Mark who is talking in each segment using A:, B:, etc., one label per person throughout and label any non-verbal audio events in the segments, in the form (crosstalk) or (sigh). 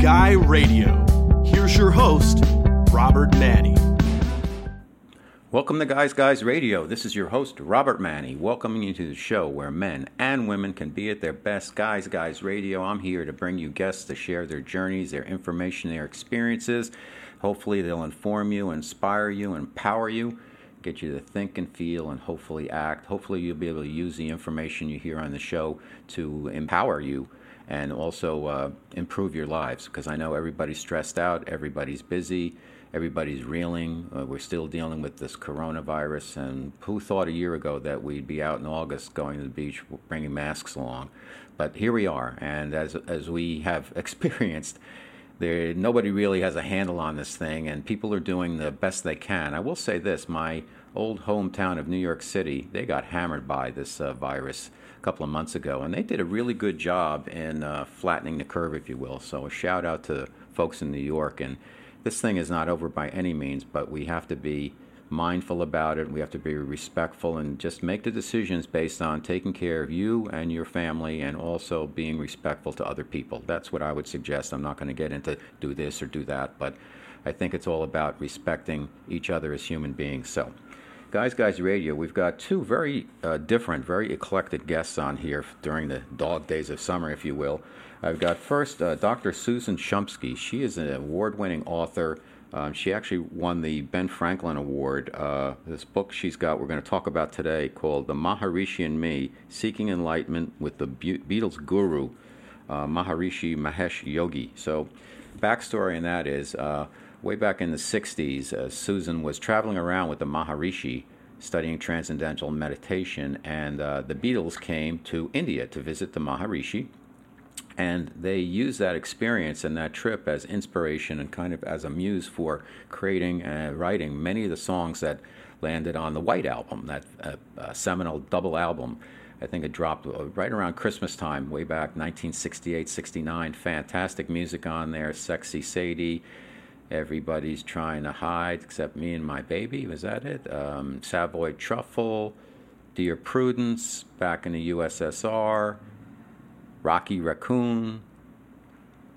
A: Guy Radio. Here's your host, Robert Manni.
B: Welcome to Guys Guys Radio. This is your host, Robert Manni, welcoming you to the show where men and women can be at their best. Guys Guys Radio. I'm here to bring you guests to share their journeys, their information, their experiences. Hopefully, they'll inform you, inspire you, empower you, get you to think and feel, and hopefully act. Hopefully, you'll be able to use the information you hear on the show to empower you and also uh, improve your lives because I know everybody's stressed out, everybody's busy, everybody's reeling. Uh, we're still dealing with this coronavirus, and who thought a year ago that we'd be out in August going to the beach bringing masks along? But here we are, and as as we have (laughs) experienced, there nobody really has a handle on this thing, and people are doing the best they can. I will say this: my old hometown of New York City, they got hammered by this uh, virus a couple of months ago, and they did a really good job in uh, flattening the curve, if you will. So a shout out to folks in New York. And this thing is not over by any means, but we have to be mindful about it. We have to be respectful and just make the decisions based on taking care of you and your family and also being respectful to other people. That's what I would suggest. I'm not going to get into do this or do that, but I think it's all about respecting each other as human beings. So, Guys Guys Radio, we've got two very uh, different, very eclectic guests on here during the dog days of summer, if you will. I've got first uh, Dr. Susan Shumsky. She is an award winning author. Um, she actually won the Ben Franklin Award. Uh, this book she's got, we're going to talk about today, called The Maharishi and Me Seeking Enlightenment with the Be- Beatles Guru, uh, Maharishi Mahesh Yogi. So, backstory in that is uh, way back in the 60s, uh, Susan was traveling around with the Maharishi studying transcendental meditation, and uh, the Beatles came to India to visit the Maharishi. And they used that experience and that trip as inspiration and kind of as a muse for creating and writing many of the songs that landed on the White Album, that uh, uh, seminal double album. I think it dropped uh, right around Christmas time, way back 1968, 69. Fantastic music on there, Sexy Sadie, Everybody's trying to hide except me and my baby. Was that it? Um, Savoy Truffle, Dear Prudence, back in the USSR, Rocky Raccoon.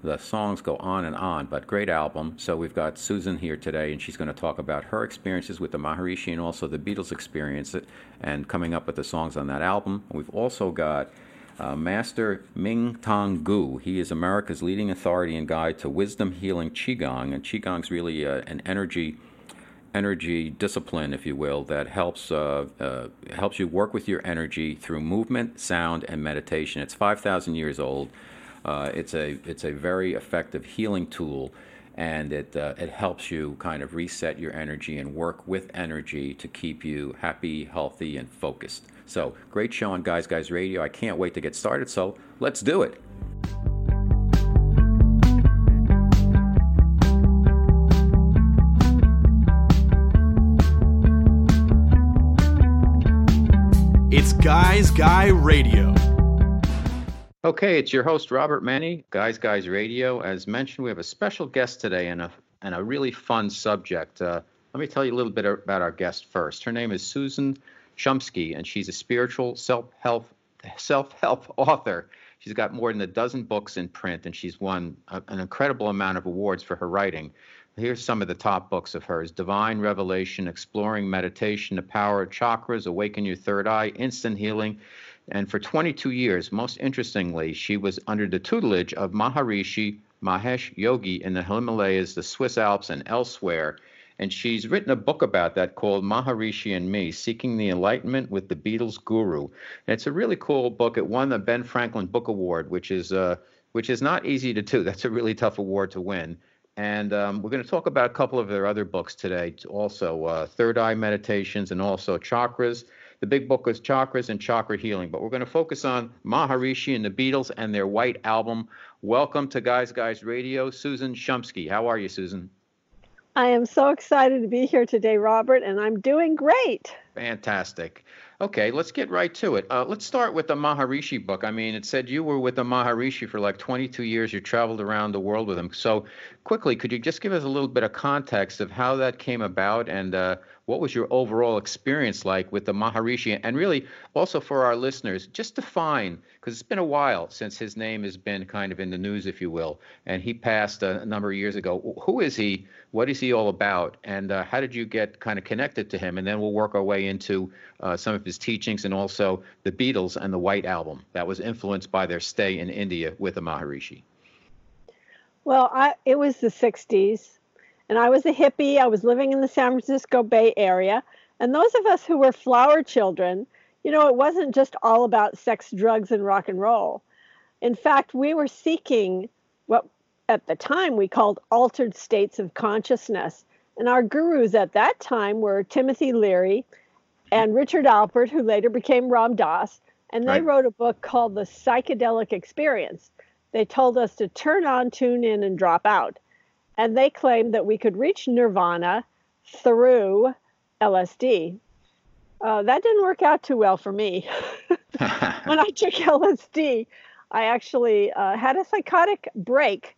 B: The songs go on and on, but great album. So we've got Susan here today, and she's going to talk about her experiences with the Maharishi and also the Beatles experience and coming up with the songs on that album. We've also got uh, Master Ming Tong Gu. He is America's leading authority and guide to wisdom healing Qigong, and Qigong is really uh, an energy energy discipline, if you will, that helps uh, uh, helps you work with your energy through movement, sound, and meditation. It's five thousand years old. Uh, it's a it's a very effective healing tool, and it uh, it helps you kind of reset your energy and work with energy to keep you happy, healthy, and focused. So, great show on Guys Guys Radio. I can't wait to get started, so let's do it.
A: It's Guys Guy Radio.
B: Okay, it's your host Robert Manni, Guys Guys Radio. As mentioned, we have a special guest today and a and a really fun subject. Uh, let me tell you a little bit about our guest first. Her name is Susan Shumsky, and she's a spiritual self-help self-help (laughs) author. She's got more than a dozen books in print, and she's won a, an incredible amount of awards for her writing. Here's some of the top books of hers Divine Revelation, Exploring Meditation, The Power of Chakras, Awaken Your Third Eye, Instant Healing. And for 22 years, most interestingly, she was under the tutelage of Maharishi Mahesh Yogi in the Himalayas, the Swiss Alps, and elsewhere. And she's written a book about that called Maharishi and Me Seeking the Enlightenment with the Beatles Guru. And it's a really cool book. It won the Ben Franklin Book Award, which is, uh, which is not easy to do. (laughs) That's a really tough award to win. And um, we're going to talk about a couple of their other books today, also uh, Third Eye Meditations and also Chakras. The big book is Chakras and Chakra Healing, but we're going to focus on Maharishi and the Beatles and their White Album. Welcome to Guys Guys Radio, Susan Shumsky. How are you, Susan?
C: I am so excited to be here today, Robert, and I'm doing great.
B: Fantastic. Okay, let's get right to it. Uh, let's start with the Maharishi book. I mean, it said you were with the Maharishi for like 22 years. You traveled around the world with him. So, quickly, could you just give us a little bit of context of how that came about and uh, what was your overall experience like with the Maharishi? And really, also for our listeners, just define, because it's been a while since his name has been kind of in the news, if you will, and he passed a number of years ago. Who is he? What is he all about? And uh, how did you get kind of connected to him? And then we'll work our way into uh, some of his teachings and also the Beatles and the White Album that was influenced by their stay in India with the Maharishi.
C: Well, I, it was the 60s and I was a hippie. I was living in the San Francisco Bay Area. And those of us who were flower children, you know, it wasn't just all about sex, drugs, and rock and roll. In fact, we were seeking what at the time we called altered states of consciousness. And our gurus at that time were Timothy Leary and Richard Alpert, who later became Ram Dass. And they right. wrote a book called The Psychedelic Experience. They told us to turn on, tune in, and drop out and they claimed that we could reach nirvana through LSD. Uh, that didn't work out too well for me. (laughs) when I took LSD, I actually uh, had a psychotic break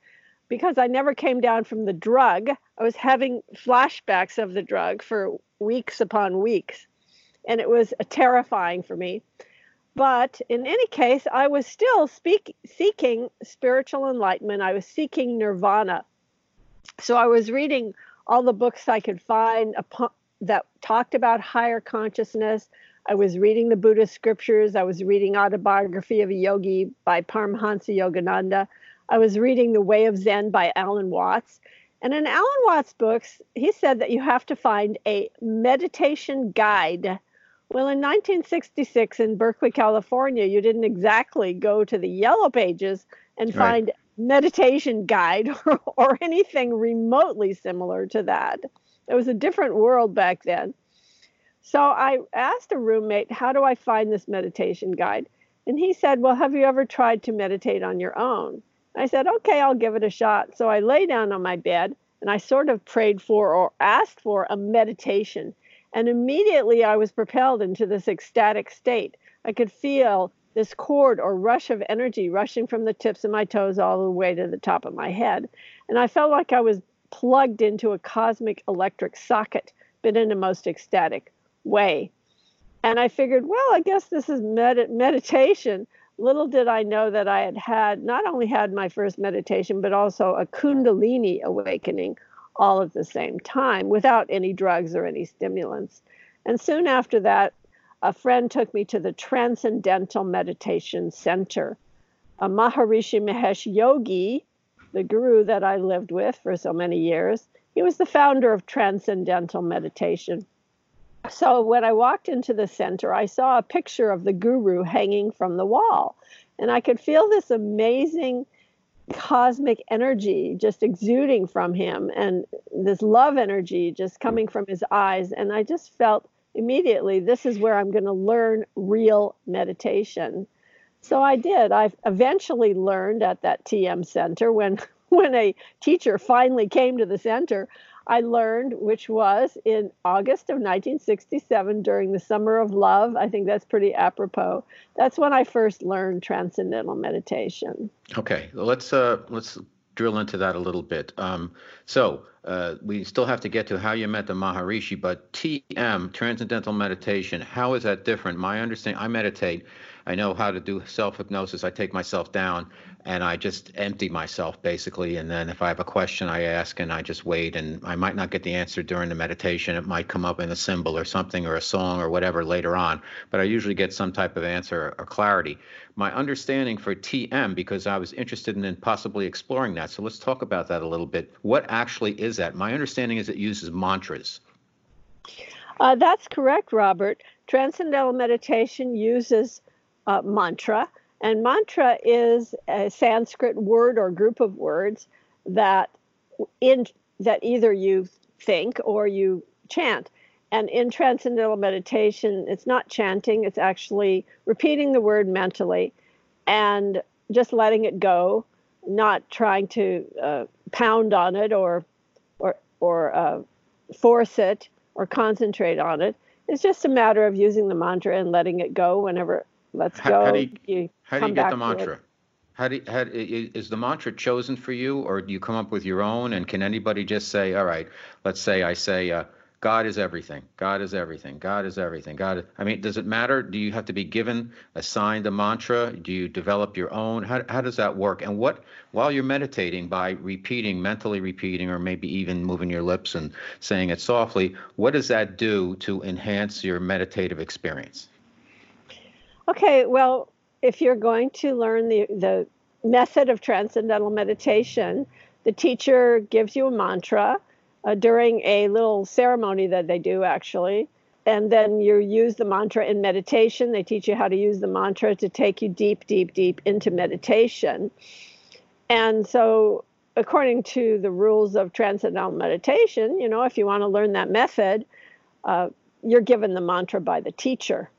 C: because I never came down from the drug. I was having flashbacks of the drug for weeks upon weeks, and it was terrifying for me. But in any case, I was still speak, seeking spiritual enlightenment. I was seeking nirvana. So I was reading all the books I could find upon, that talked about higher consciousness. I was reading the Buddhist scriptures. I was reading Autobiography of a Yogi by Paramahansa Yogananda. I was reading The Way of Zen by Alan Watts. And in Alan Watts' books, he said that you have to find a meditation guide. Well, in 1966 in Berkeley, California, you didn't exactly go to the yellow pages and right. find meditation guide or, (laughs) or anything remotely similar to that. It was a different world back then. So I asked a roommate, How do I find this meditation guide? And he said, Well, have you ever tried to meditate on your own? I said, Okay, I'll give it a shot. So I lay down on my bed and I sort of prayed for or asked for a meditation. And immediately I was propelled into this ecstatic state. I could feel this cord or rush of energy rushing from the tips of my toes all the way to the top of my head. And I felt like I was plugged into a cosmic electric socket, but in a most ecstatic way. And I figured, well, I guess this is med- meditation. Little did I know that I had had not only had my first meditation, but also a Kundalini awakening all at the same time without any drugs or any stimulants. And soon after that, a friend took me to the Transcendental Meditation Center. A Maharishi Mahesh Yogi, the guru that I lived with for so many years, he was the founder of Transcendental Meditation. So when I walked into the center, I saw a picture of the guru hanging from the wall. And I could feel this amazing cosmic energy just exuding from him and this love energy just coming from his eyes. And I just felt immediately this is where I'm going to learn real meditation. So I did. I eventually learned at that TM center when (laughs) when a teacher finally came to the center, I learned which was in August of 1967 during the summer of love. I think that's pretty apropos. That's when I first learned transcendental meditation.
B: Okay, let's uh let's drill into that a little bit. Um, so uh, we still have to get to how you met the Maharishi, but TM, Transcendental Meditation, how is that different? My understanding, I meditate. I know how to do self hypnosis. I take myself down and I just empty myself basically. And then if I have a question, I ask and I just wait. And I might not get the answer during the meditation. It might come up in a symbol or something or a song or whatever later on. But I usually get some type of answer or clarity. My understanding for TM, because I was interested in possibly exploring that. So let's talk about that a little bit. What actually is that? My understanding is it uses mantras.
C: Uh, that's correct, Robert. Transcendental meditation uses uh, mantra. And mantra is a Sanskrit word or group of words that in that either you think or you chant. And in transcendental meditation, it's not chanting, it's actually repeating the word mentally and just letting it go, not trying to uh, pound on it or or or uh, force it or concentrate on it. it's just a matter of using the mantra and letting it go whenever let's
B: How-
C: go.
B: how do you-
C: you
B: How do you get the mantra? How do you, how, is the mantra chosen for you, or do you come up with your own? And can anybody just say, all right, let's say I say, uh, God is everything. God is everything. God is everything. God. Is, I mean, does it matter? Do you have to be given, assigned a mantra? Do you develop your own? How, how does that work? And what, while you're meditating, by repeating, mentally repeating, or maybe even moving your lips and saying it softly, what does that do to enhance your meditative experience?
C: Okay, well, if you're going to learn the, the method of transcendental meditation, the teacher gives you a mantra uh, during a little ceremony that they do actually. And then you use the mantra in meditation. They teach you how to use the mantra to take you deep, deep, deep into meditation. And so, according to the rules of transcendental meditation, you know, if you want to learn that method, uh, you're given the mantra by the teacher.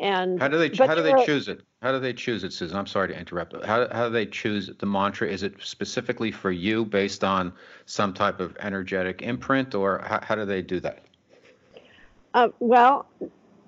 C: And
B: How do they how do they choose it? How do they choose it, Susan? I'm sorry to interrupt. How how do they choose the mantra? Is it specifically for you based on some type of energetic imprint, or how, how do they do that?
C: Uh, well,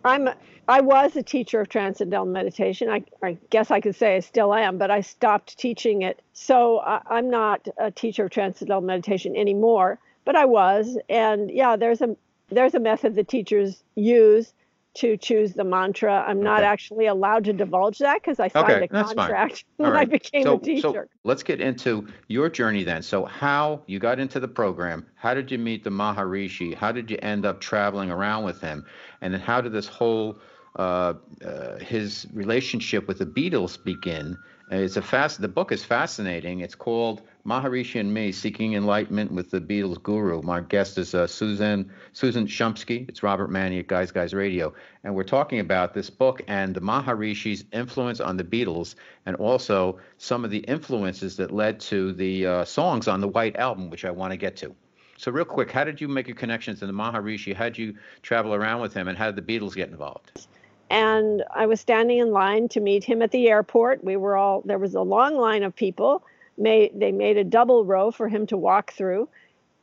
C: I'm I was a teacher of transcendental meditation. I, I guess I could say I still am, but I stopped teaching it. So I, I'm not a teacher of transcendental meditation anymore. But I was, and yeah, there's a there's a method the teachers use to choose the mantra. I'm not
B: Okay.
C: actually allowed to divulge that because I signed
B: Okay,
C: a contract (laughs) when I became
B: so,
C: a teacher.
B: so let's get into your journey then. So how you got into the program? How did you meet the Maharishi? How did you end up traveling around with him? And then how did this whole uh, uh, his relationship with the Beatles begin? It's a fast. The book is fascinating. It's called Maharishi and Me: Seeking Enlightenment with the Beatles Guru. My guest is uh, Susan Susan Shumsky. It's Robert Manni at Guys Guys Radio, and we're talking about this book and the Maharishi's influence on the Beatles, and also some of the influences that led to the uh, songs on the White Album, which I want to get to. So, real quick, how did you make your connections to the Maharishi? How did you travel around with him, and how did the Beatles get involved?
C: And I was standing in line to meet him at the airport. We were all there was a long line of people. Made they made a double row for him to walk through,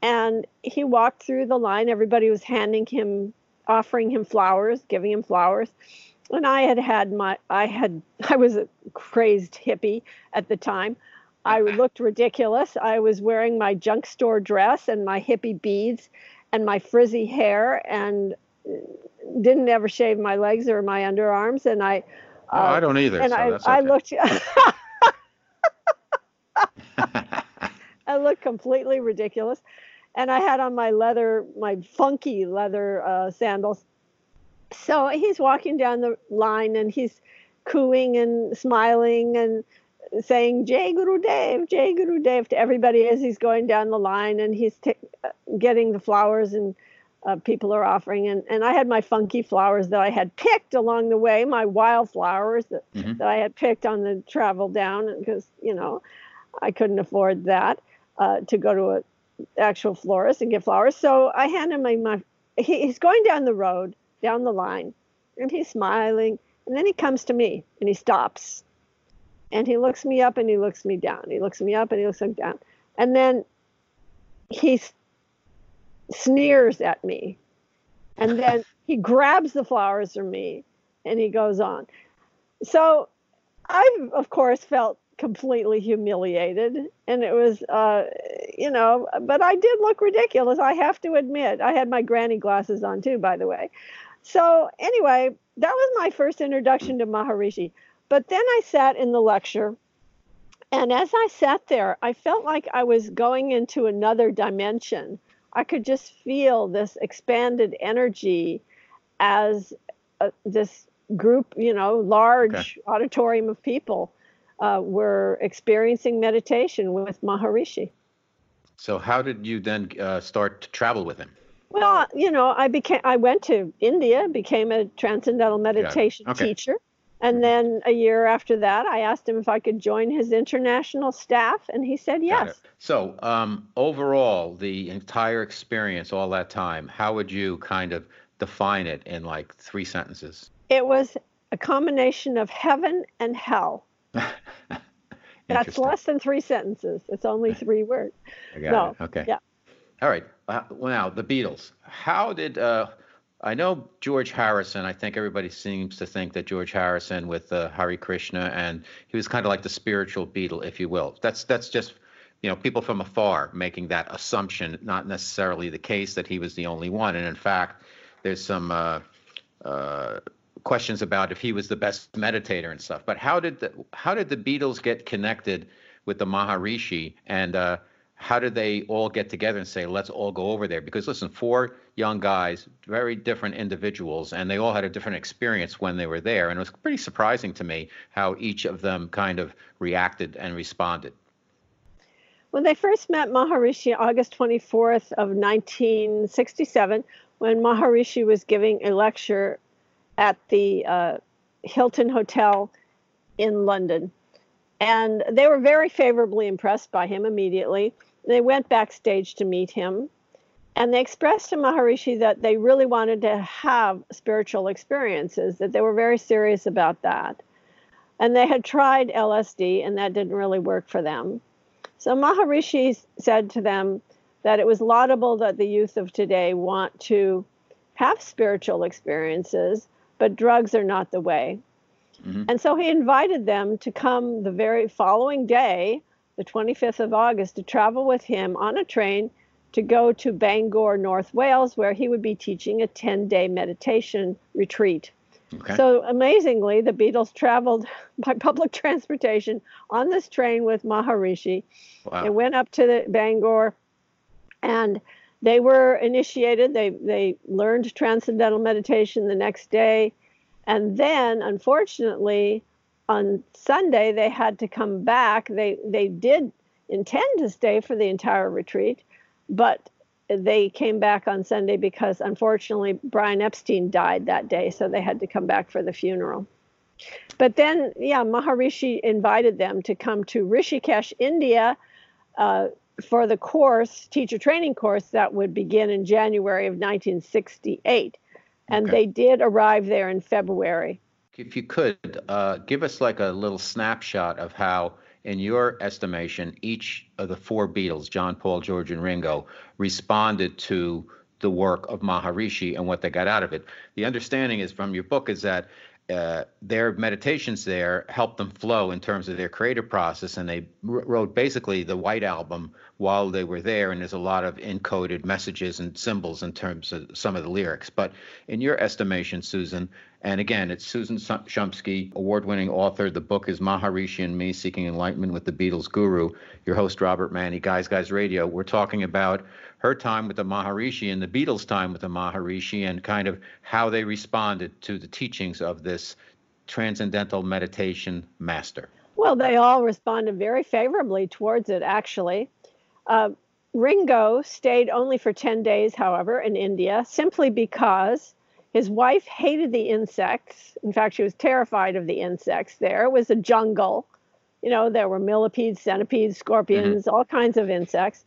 C: and he walked through the line. Everybody was handing him, offering him flowers, giving him flowers, and I had had my I had (laughs) I was a crazed hippie at the time. I (laughs) looked ridiculous. I was wearing my junk store dress and my hippie beads and my frizzy hair and didn't ever shave my legs or my underarms and I
B: Oh, I
C: uh,
B: don't either.
C: and
B: so
C: I,
B: that's
C: I looked (laughs) I looked completely ridiculous and I had on my leather my funky leather uh, sandals so he's walking down the line and he's cooing and smiling and saying Jay Guru Dev, Jay Guru Dev to everybody as he's going down the line and he's t- getting the flowers and uh, people are offering. And, and I had my funky flowers that I had picked along the way, my wildflowers that,
B: Mhm.
C: that I had picked on the travel down because, you know, I couldn't afford that uh, to go to a actual florist and get flowers. So I hand him my, my he, he's going down the road, down the line, and he's smiling. And then he comes to me and he stops and he looks me up and he looks me down. He looks me up and he looks me down. And then he s- sneers at me. And then (laughs) he grabs the flowers from me and he goes on. So I've, of course, felt completely humiliated. And it was, uh, you know, but I did look ridiculous, I have to admit. I had my granny glasses on too, by the way. So, anyway, that was my first introduction to Maharishi. But then I sat in the lecture, and as I sat there, I felt like I was going into another dimension. I could just feel this expanded energy as uh, this group, you know, large auditorium of people uh, were experiencing meditation with Maharishi.
B: So, how did you then uh, start to travel with him?
C: Well, you know, I became I went to India, became a transcendental meditation
B: Okay.
C: teacher. And then a year after that, I asked him if I could join his international staff, and he said yes.
B: So, um, overall, the entire experience, all that time, how would you kind of define it in like three sentences?
C: It was a combination of heaven and hell. (laughs) That's less than three sentences. It's only (laughs) three words.
B: I got
C: no,
B: it. Okay.
C: yeah.
B: All right. Uh, well, now the Beatles. How did uh, I know George Harrison. I think everybody seems to think that George Harrison with uh, Hare Krishna, and he was kind of like the spiritual Beatle, if you will. That's that's just you know people from afar making that assumption, not necessarily the case that he was the only one. And in fact, there's some uh, uh, questions about if he was the best meditator and stuff. But how did the how did the Beatles get connected with the Maharishi and uh, how did they all get together and say, let's all go over there? Because listen, four young guys, very different individuals, and they all had a different experience when they were there. And it was pretty surprising to me how each of them kind of reacted and responded.
C: When they first met Maharishi August 24th of 1967, when Maharishi was giving a lecture at the uh, Hilton Hotel in London. And they were very favorably impressed by him immediately. They went backstage to meet him and they expressed to Maharishi that they really wanted to have spiritual experiences, that they were very serious about that. And they had tried LSD and that didn't really work for them. So Maharishi said to them that it was laudable that the youth of today want to have spiritual experiences, but drugs are not the way. Mm-hmm. And so he invited them to come the very following day the 25th of August, to travel with him on a train to go to Bangor, North Wales, where he would be teaching a 10 day meditation retreat. Okay. So amazingly, the Beatles traveled (laughs) by public transportation on this train with Maharishi. Wow. They went up to the Bangor and they were initiated. They, they learned transcendental meditation the next day. And then, unfortunately, on Sunday they had to come back. They they did intend to stay for the entire retreat, but they came back on Sunday because unfortunately Brian Epstein died that day, so they had to come back for the funeral. But then, yeah, Maharishi invited them to come to Rishikesh, India, uh, for the course, teacher training course that would begin in January of 1968. And okay. they did arrive there in February
B: if you could uh, give us like a little snapshot of how, in your estimation, each of the four Beatles, John, Paul, George, and Ringo, responded to the work of Maharishi and what they got out of it. The understanding is from your book is that uh, their meditations there helped them flow in terms of their creative process, and they wrote basically the White Album while they were there. And there's a lot of encoded messages and symbols in terms of some of the lyrics. But in your estimation, Susan, and again, it's Susan Shumsky, award winning author. The book is Maharishi and Me Seeking Enlightenment with the Beatles Guru. Your host, Robert Manni, Guys Guys Radio. We're talking about her time with the Maharishi and the Beatles' time with the Maharishi and kind of how they responded to the teachings of this transcendental meditation master.
C: Well, they all responded very favorably towards it, actually. Uh, Ringo stayed only for 10 days, however, in India, simply because his wife hated the insects. In fact, she was terrified of the insects there. It was a jungle. You know, there were millipedes, centipedes, scorpions, mm-hmm. all kinds of insects.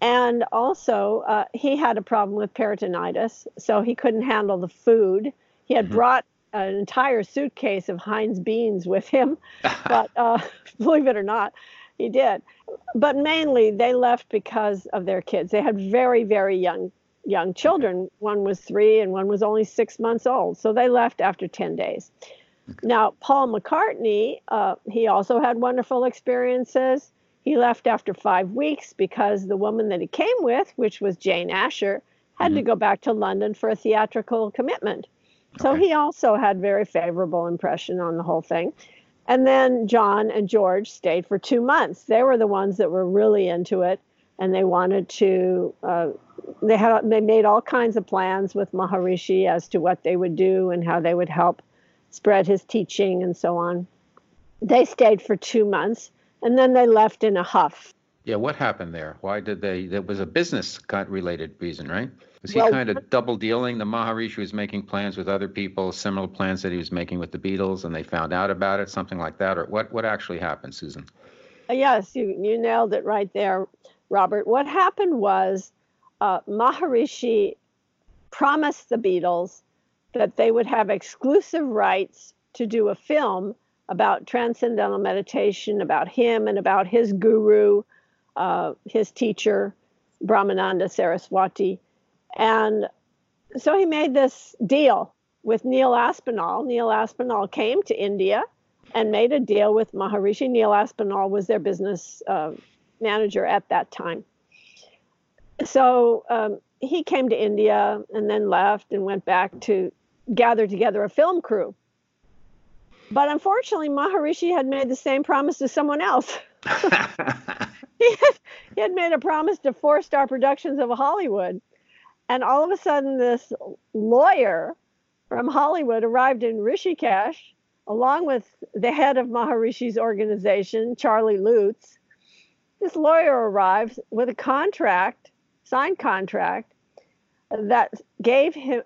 C: And also, uh, he had a problem with peritonitis, so he couldn't handle the food. He had mm-hmm. brought an entire suitcase of Heinz beans with him, (laughs) but uh, (laughs) believe it or not, he did. But mainly, they left because of their kids. They had very, very young young children. One was three and one was only six months old. So they left after 10 days. Okay. Now, Paul McCartney, uh, he also had wonderful experiences. He left after five weeks because the woman that he came with, which was Jane Asher, had mm-hmm. to go back to London for a theatrical commitment. So okay. he also had very favorable impression on the whole thing. And then John and George stayed for two months. They were the ones that were really into it and they wanted to uh, they had they made all kinds of plans with Maharishi as to what they would do and how they would help spread his teaching and so on. They stayed for two months and then they left in a huff.
B: Yeah, what happened there? Why did they? There was a business related reason, right? Was he well, kind of double dealing? The Maharishi was making plans with other people, similar plans that he was making with the Beatles, and they found out about it, something like that, or what? What actually happened, Susan?
C: Yes, you you nailed it right there. Robert, what happened was uh, Maharishi promised the Beatles that they would have exclusive rights to do a film about transcendental meditation, about him and about his guru, uh, his teacher, Brahmananda Saraswati. And so he made this deal with Neil Aspinall. Neil Aspinall came to India and made a deal with Maharishi. Neil Aspinall was their business uh, manager at that time. So um, he came to India and then left and went back to gather together a film crew. But unfortunately, Maharishi had made the same promise to someone else. (laughs) (laughs) (laughs) he, had, he had made a promise to Four Star Productions of Hollywood. And all of a sudden, this lawyer from Hollywood arrived in Rishikesh along with the head of Maharishi's organization, Charlie Lutes. This lawyer arrives with a contract, signed contract, that gave him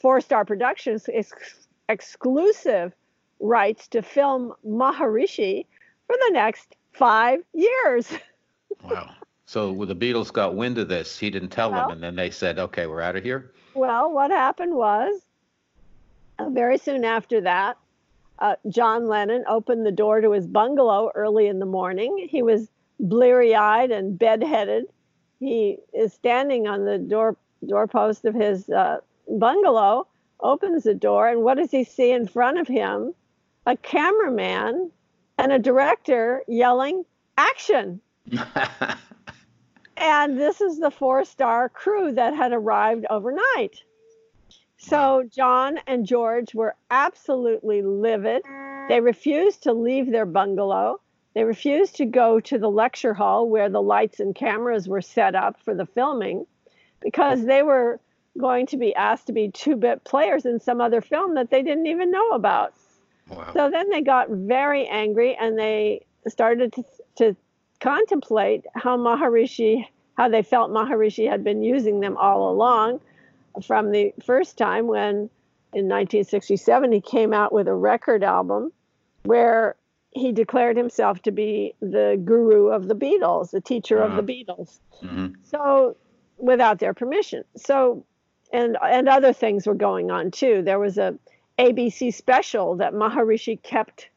C: Four Star Productions ex- exclusive rights to film Maharishi for the next five years. (laughs)
B: wow. So the Beatles got wind of this, he didn't tell well, them, and then they said, "Okay, we're out of here."
C: Well, what happened was, uh, very soon after that, uh, John Lennon opened the door to his bungalow early in the morning. He was bleary-eyed and bedheaded. He is standing on the door doorpost of his uh, bungalow, opens the door, and what does he see in front of him? A cameraman (laughs) and a director yelling, Action! (laughs) and this is the four star crew that had arrived overnight. So John and George were absolutely livid. They refused to leave their bungalow. They refused to go to the lecture hall where the lights and cameras were set up for the filming because they were going to be asked to be two bit players in some other film that they didn't even know about. Wow. So then they got very angry and they started to, to contemplate how Maharishi, how they felt Maharishi had been using them all along from the first time when in 1967 he came out with a record album where he declared himself to be the guru of the Beatles, the teacher uh-huh. of the uh-huh. Beatles. Mm-hmm. So without their permission. So, and and other things were going on too. There was a ABC special that Maharishi kept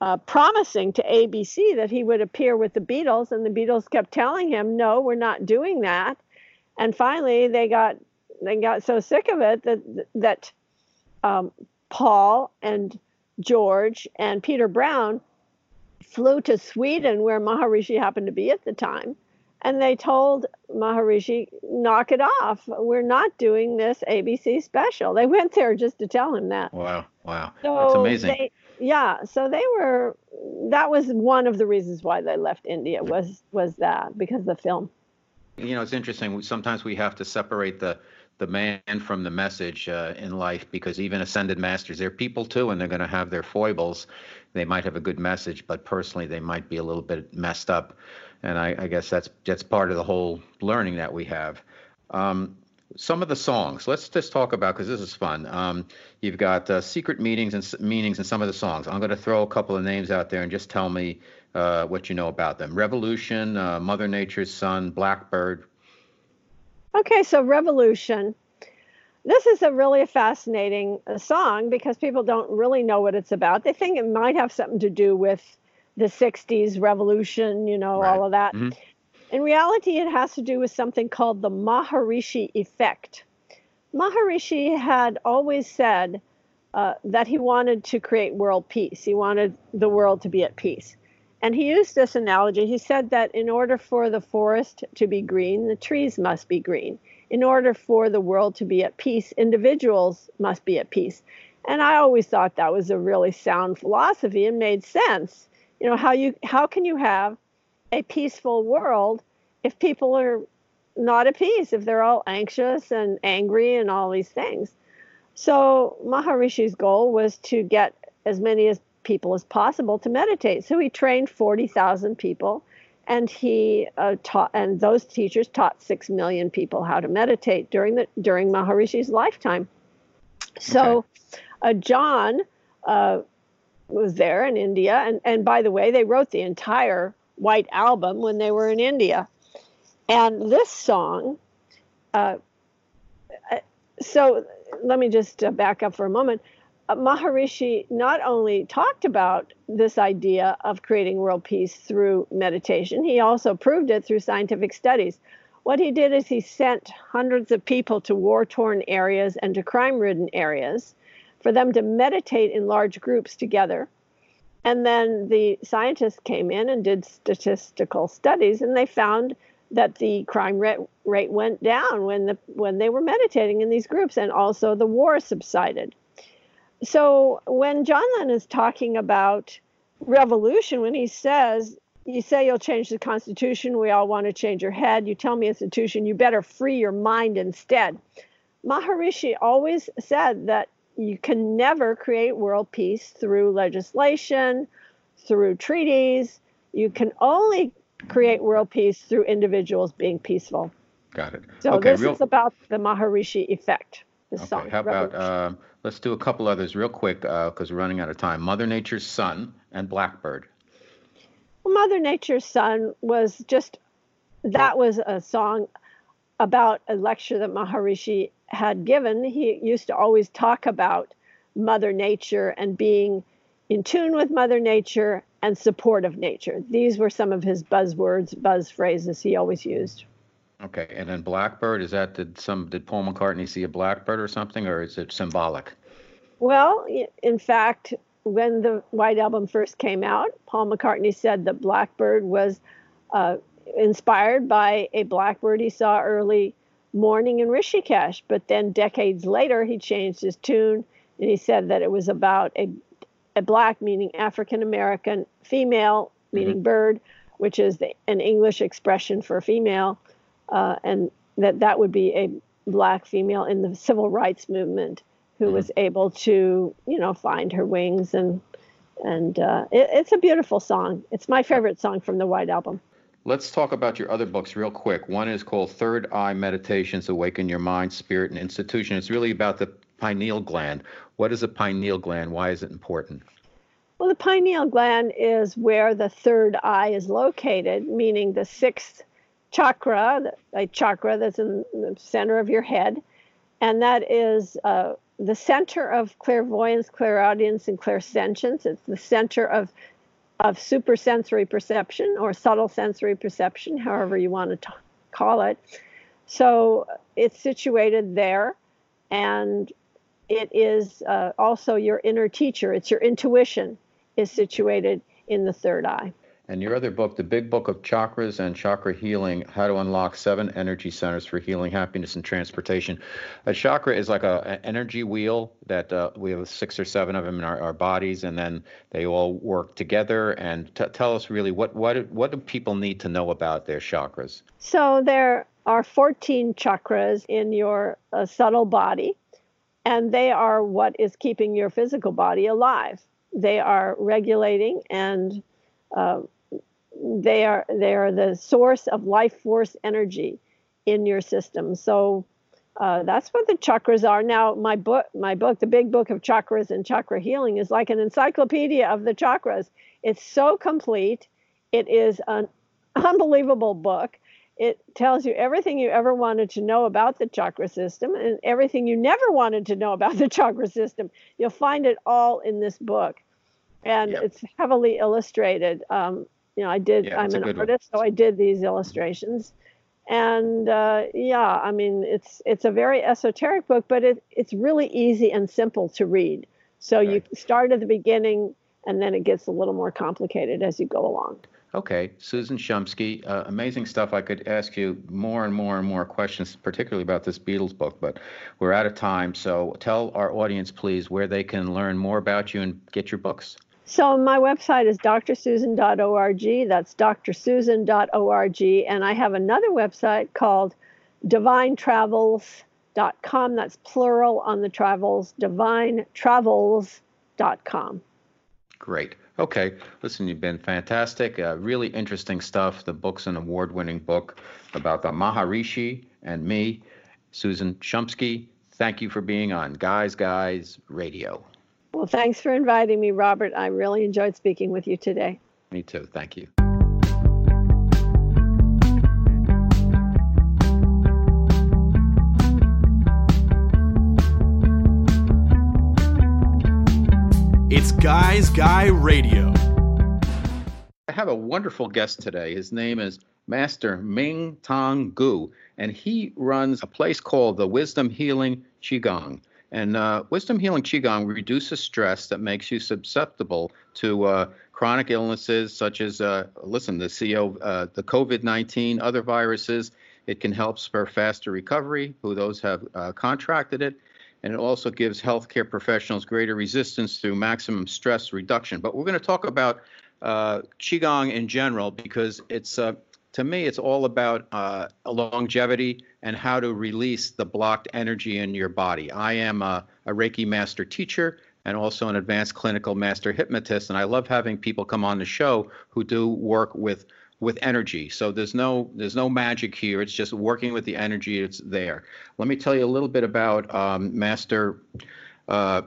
C: uh, promising to ABC that he would appear with the Beatles, and the Beatles kept telling him, "No, we're not doing that." And finally, they got they got so sick of it that that um, Paul and George and Peter Brown flew to Sweden, where Maharishi happened to be at the time, and they told Maharishi, knock it off. We're not doing this ABC special. They went there just to tell him that.
B: Wow. Wow. So That's amazing.
C: They, yeah. So they were, that was one of the reasons why they left India was, was that because of the film.
B: You know, it's interesting. Sometimes we have to separate the, the man from the message uh, in life because even ascended masters, they're people too, and they're going to have their foibles. They might have a good message, but personally, they might be a little bit messed up and I, I, guess that's that's part of the whole learning that we have. Um, some of the songs. Let's just talk about because this is fun. Um, you've got uh, secret meetings and meanings in some of the songs. I'm going to throw a couple of names out there and just tell me uh, what you know about them. Revolution, uh, Mother Nature's Son, Blackbird.
C: Okay, so Revolution. This is a really fascinating uh, song because people don't really know what it's about. They think it might have something to do with the 60s revolution, you know, right. all of that. Mm-hmm. In reality, it has to do with something called the Maharishi effect. Maharishi had always said uh, that he wanted to create world peace. He wanted the world to be at peace. And he used this analogy. He said that in order for the forest to be green, the trees must be green. In order for the world to be at peace, individuals must be at peace. And I always thought that was a really sound philosophy and made sense you know how you how can you have a peaceful world if people are not at peace if they're all anxious and angry and all these things? So maharishi's goal was to get as many as people as possible to meditate. So he trained 40,000 people and he uh, taught and those teachers taught 6 million people how to meditate during the during maharishi's lifetime. So okay. uh, john uh, was there in India. And, and by the way, they wrote the entire White Album when they were in India. And this song, uh, uh so let me just uh, back up for a moment. Uh, Maharishi not only talked about this idea of creating world peace through meditation, he also proved it through scientific studies. what he did is he sent hundreds of people to war torn areas and to crime ridden areas for them to meditate in large groups together. And then the scientists came in and did statistical studies, and they found that the crime rate, rate went down when the when they were meditating in these groups, and also the war subsided. So when John Lennon is talking about revolution, when he says you say you'll change the Constitution. We all want to change your head. You tell me institution, you better free your mind instead. Maharishi always said that you can never create world peace through legislation, through treaties. You can only create world peace through individuals being peaceful.
B: Got it.
C: So okay, this real... is about the Maharishi effect.
B: Okay,
C: song.
B: How about uh, let's do a couple others real quick because uh, we're running out of time. Mother Nature's Son and Blackbird.
C: Well, Mother Nature's Son was just that was a song about a lecture that Maharishi had given. He used to always talk about Mother Nature and being in tune with Mother Nature and support of nature. These were some of his buzzwords, buzz phrases he always used.
B: Okay, and then Blackbird is that did some did Paul McCartney see a blackbird or something, or is it symbolic?
C: Well, in fact, when the White Album first came out, Paul McCartney said that Blackbird was uh, inspired by a blackbird he saw early morning in Rishikesh. But then decades later, he changed his tune and he said that it was about a, a black, meaning African American, female, meaning mm-hmm. bird, which is the, an English expression for female, uh, and that that would be a black female in the civil rights movement who mm-hmm. was able to, you know, find her wings and and uh, it, it's a beautiful song. It's my favorite song from the White Album.
B: Let's talk about your other books real quick. One is called Third Eye Meditations Awaken Your Mind, Spirit, and Institution. It's really about the pineal gland. What is a pineal gland? Why is it important?
C: Well, the pineal gland is where the third eye is located, meaning the sixth chakra, a chakra that's in the center of your head. And that is uh, the center of clairvoyance, clairaudience, and clairsentience. It's the center of of supersensory perception or subtle sensory perception, however you want to t- call it. So it's situated there, and it is uh, also your inner teacher. It's your intuition is situated in the third eye.
B: And your other book, The Big Book of Chakras and Chakra Healing How to Unlock Seven Energy Centers for Healing, Happiness, and Transportation. A chakra is like a, an energy wheel that uh, we have six or seven of them in our, our bodies, and then they all work together. And t- tell us really what, what, what do people need to know about their chakras?
C: So there are 14 chakras in your uh, subtle body, and they are what is keeping your physical body alive. They are regulating and uh, they are they are the source of life force energy in your system. So uh, that's what the chakras are. Now, my book, my book, the Big Book of Chakras and Chakra Healing, is like an encyclopedia of the chakras. It's so complete. It is an (laughs) unbelievable book. It tells you everything you ever wanted to know about the chakra system and everything you never wanted to know (laughs) about the chakra system. You'll find it all in this book, and yep. it's heavily illustrated. Um, you know, I did. Yeah, I'm an artist, one. so I did these illustrations, and uh, yeah, I mean, it's it's a very esoteric book, but it it's really easy and simple to read. So right. you start at the beginning, and then it gets a little more complicated as you go along.
B: Okay, Susan Shumsky, uh, amazing stuff. I could ask you more and more and more questions, particularly about this Beatles book, but we're out of time. So tell our audience, please, where they can learn more about you and get your books.
C: So my website is drsusan.org. That's drsusan.org. And I have another website called divinetravels.com. That's plural on the travels, divinetravels.com.
B: Great. Okay. Listen, you've been fantastic. Uh, really interesting stuff. The book's an award winning book about the Maharishi and me, Susan Shumsky. Thank you for being on Guys Guys Radio.
C: Well, thanks for inviting me, Robert. I really enjoyed speaking with you today.
B: Me too. Thank you.
A: It's Guys Guy Radio.
B: I have a wonderful guest today. His name is Master Ming Tong Gu, and he runs a place called the Wisdom Healing Qigong. And uh, Wisdom Healing Qigong reduces stress that makes you susceptible to uh, chronic illnesses such as, uh, listen, the CO, uh, the COVID-19, other viruses. It can help spur faster recovery, who those have uh, contracted it, and it also gives healthcare professionals greater resistance through maximum stress reduction. But we're going to talk about uh, qigong in general because it's to me it's all about uh, longevity and how to release the blocked energy in your body. I am a, a Reiki master teacher and also an advanced clinical master hypnotist, and I love having people come on the show who do work with with energy. So there's no there's no magic here. It's just working with the energy. It's there. Let me tell you a little bit about um, Master uh,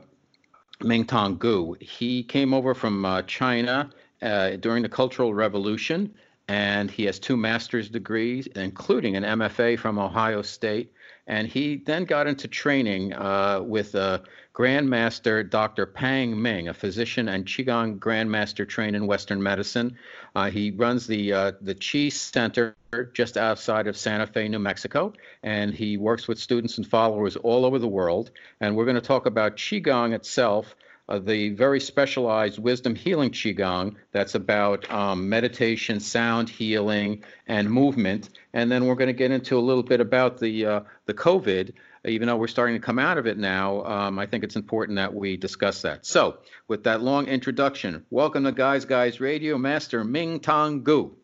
B: Mingtong Gu. He came over from uh, China uh, during the Cultural Revolution, and he has two master's degrees, including an MFA from Ohio State. And he then got into training uh, with uh, Grandmaster Dr. Pang Ming, a physician and Qigong Grandmaster trained in Western medicine. Uh, he runs the uh, the Chi Center just outside of Santa Fe, New Mexico, and he works with students and followers all over the world. And we're going to talk about Qigong itself uh, the very specialized wisdom healing qigong that's about um, meditation, sound healing, and movement. And then we're going to get into a little bit about the uh, the COVID. Even though we're starting to come out of it now, um, I think it's important that we discuss that. So, with that long introduction, welcome to Guys Guys Radio Master Mingtong Gu.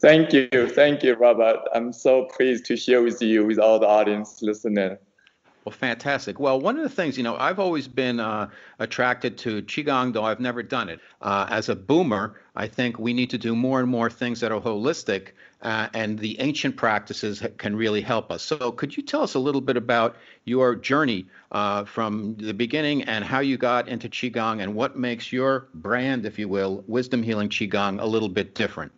D: Thank you, thank you, Robert. I'm so pleased to share with you, with all the audience listening.
B: Well, fantastic. Well, one of the things, you know, I've always been uh, attracted to Qigong, though I've never done it. Uh, as a boomer, I think we need to do more and more things that are holistic, uh, and the ancient practices can really help us. So, could you tell us a little bit about your journey uh, from the beginning and how you got into Qigong and what makes your brand, if you will, Wisdom Healing Qigong, a little bit different?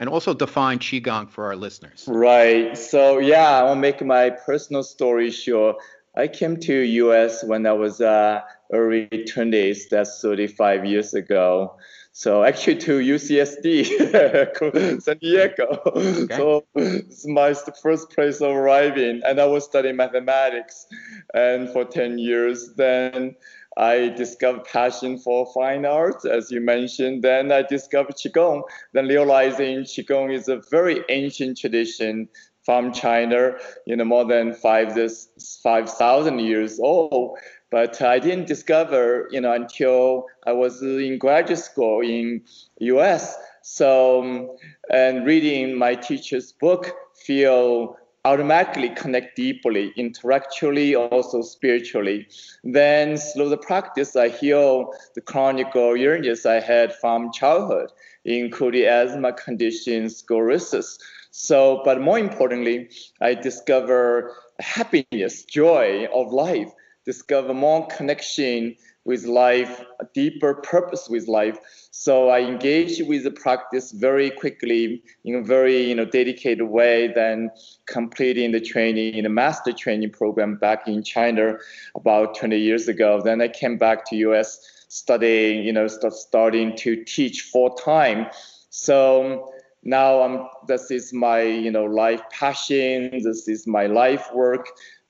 B: and also define qigong for our listeners.
D: Right. So yeah, I'll make my personal story short. I came to US when I was uh, early 20s. That's 35 years ago. So actually to UCSD, (laughs) San Diego. Okay. So it's my first place of arriving, and I was studying mathematics, and for 10 years. Then I discovered passion for fine arts, as you mentioned. Then I discovered qigong. Then realizing qigong is a very ancient tradition from China, you know, more than five this five thousand years old. But I didn't discover, you know, until I was in graduate school in U.S. So, and reading my teacher's book, feel automatically connect deeply, intellectually, also spiritually. Then through the practice, I heal the chronic illness I had from childhood, including asthma conditions, sclerosis. So, but more importantly, I discover happiness, joy of life, discover more connection with life, a deeper purpose with life. So I engage with the practice very quickly in a very you know dedicated way. Then completing the training in the master training program back in China about 20 years ago. Then I came back to US studying, you know, start starting to teach full time. So now I'm this is my you know life passion this is my life work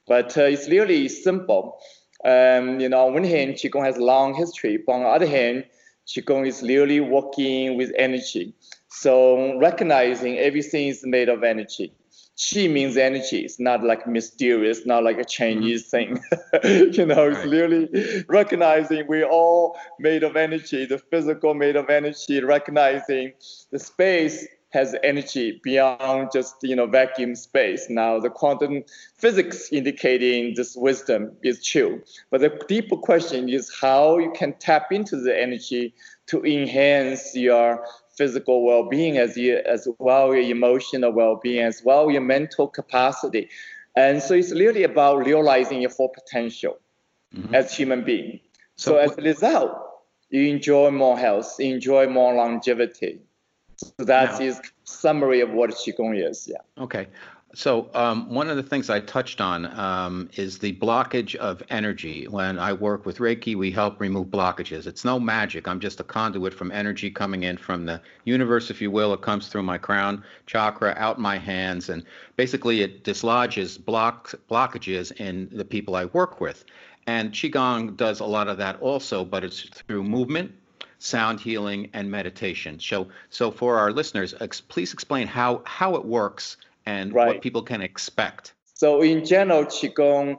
D: but uh, it's really simple. Um, you know on one hand qigong has a long history but on the other hand qigong is really working with energy. So recognizing everything is made of energy. Qi means energy. It's not like mysterious not like a chinese mm-hmm. thing. (laughs) You know it's really recognizing we're all made of energy the physical made of energy recognizing the space has energy beyond just you know vacuum space. Now the quantum physics indicating this wisdom is true, but the deeper question is how you can tap into the energy to enhance your physical well-being as you, as well your emotional well-being as well your mental capacity. And so it's really about realizing your full potential mm-hmm. as human being. So, so as a result, you enjoy more health, enjoy more longevity. So that's now, is summary of what qigong is. Yeah.
B: Okay. So, um, one of the things I touched on um, is the blockage of energy. When I work with Reiki, we help remove blockages. It's no magic. I'm just a conduit from energy coming in from the universe, if you will. It comes through my crown chakra, out my hands, and basically it dislodges block, blockages in the people I work with. And Qigong does a lot of that also, but it's through movement, sound healing, and meditation. So, so for our listeners, ex- please explain how, how it works and right. what people can expect?
D: So in general, qigong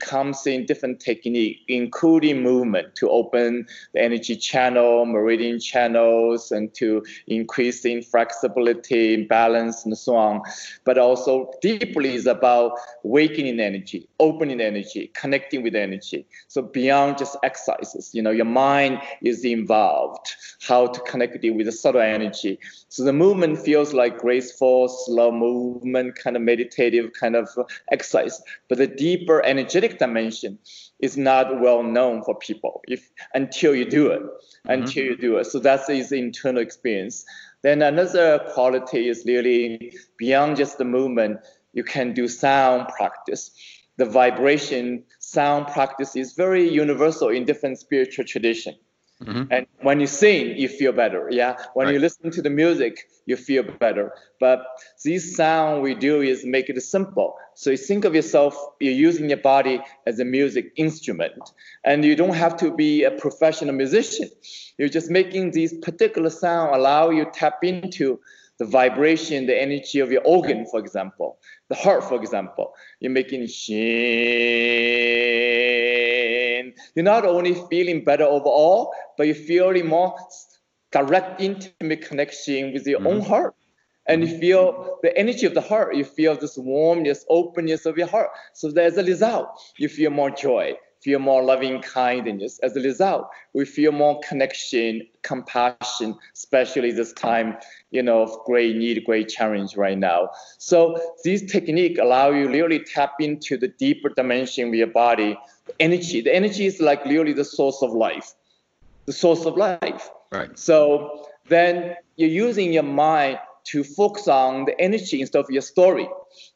D: comes in different technique, including movement to open the energy channel, meridian channels, and to increase in flexibility, balance, and so on. But also deeply is about wakening energy, opening energy, connecting with energy. So beyond just exercises, you know, your mind is involved, how to connect it with the subtle energy. So the movement feels like graceful, slow movement, kind of meditative kind of exercise. But the deeper energetic dimension is not well known for people if until you do it, mm-hmm. until you do it. So that's his internal experience. Then another quality is really beyond just the movement. You can do sound practice. The vibration sound practice is very universal in different spiritual tradition. Mm-hmm. And when you sing, you feel better. Yeah. When right. you listen to the music, you feel better. But this sound we do is make it simple. So you think of yourself, you're using your body as a music instrument. And you don't have to be a professional musician. You're just making these particular sound allow you tap into the vibration, the energy of your organ, for example, the heart, for example. You're making shin. You're not only feeling better overall, but you're feeling more direct, intimate connection with your mm-hmm. own heart. And you feel the energy of the heart. You feel this warmness, openness of your heart. So there's a result. You feel more joy feel more loving kindness. As a result, we feel more connection, compassion, especially this time, you know, of great need, great challenge right now. So these techniques allow you really tap into the deeper dimension of your body. Energy. The energy is like really the source of life. The source of life.
B: Right.
D: So then you're using your mind to focus on the energy instead of your story,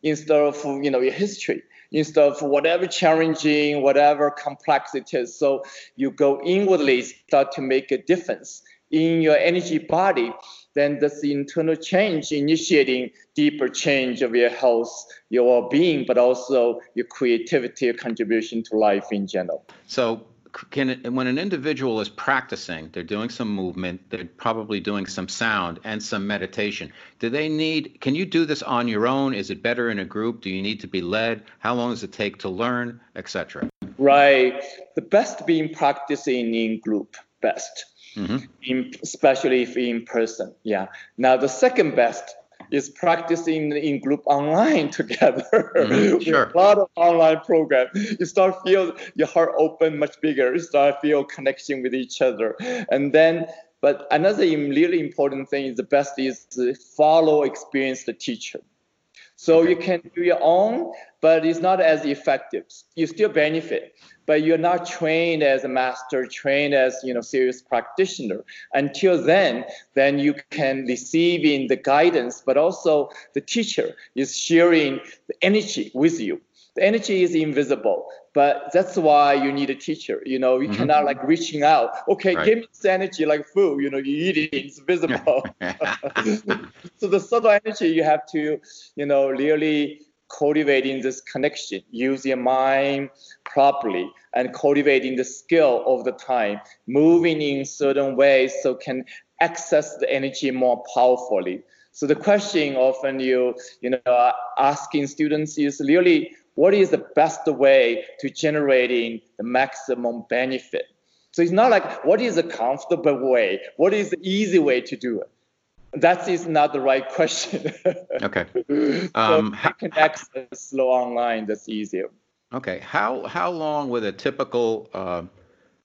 D: instead of you know your history instead of whatever challenging, whatever complex it is. So you go inwardly, start to make a difference in your energy body, then this internal change initiating deeper change of your health, your well-being, but also your creativity, your contribution to life in general.
B: So can when an individual is practicing, they're doing some movement, they're probably doing some sound and some meditation. Do they need? Can you do this on your own? Is it better in a group? Do you need to be led? How long does it take to learn, etc.?
D: Right. The best being practicing in group best, mm-hmm. in, especially if in person. Yeah. Now the second best is practicing in group online (laughs) together. (laughs)
B: Mm, sure.
D: a lot of online program. You start feel your heart open much bigger. You start feel connection with each other, and then. But another really important thing is the best is follow experienced teacher. So you can do your own, but it's not as effective. You still benefit, but you're not trained as a master, trained as you know serious practitioner. Until then, then you can receive in the guidance, but also the teacher is sharing the energy with you. The energy is invisible, but that's why you need a teacher. You know, you mm-hmm. cannot like reaching out. Okay, right. give me this energy like food. You know, you eat it, it's visible. (laughs) so the subtle energy you have to, you know, really cultivating this connection, use your mind properly, and cultivating the skill of the time, moving in certain ways so can access the energy more powerfully. So the question often you you know asking students is really what is the best way to generating the maximum benefit? So it's not like what is a comfortable way, what is the easy way to do it? That is not the right question. (laughs)
B: okay.
D: Um, so you can access slow online. That's easier.
B: Okay. How how long would a typical uh,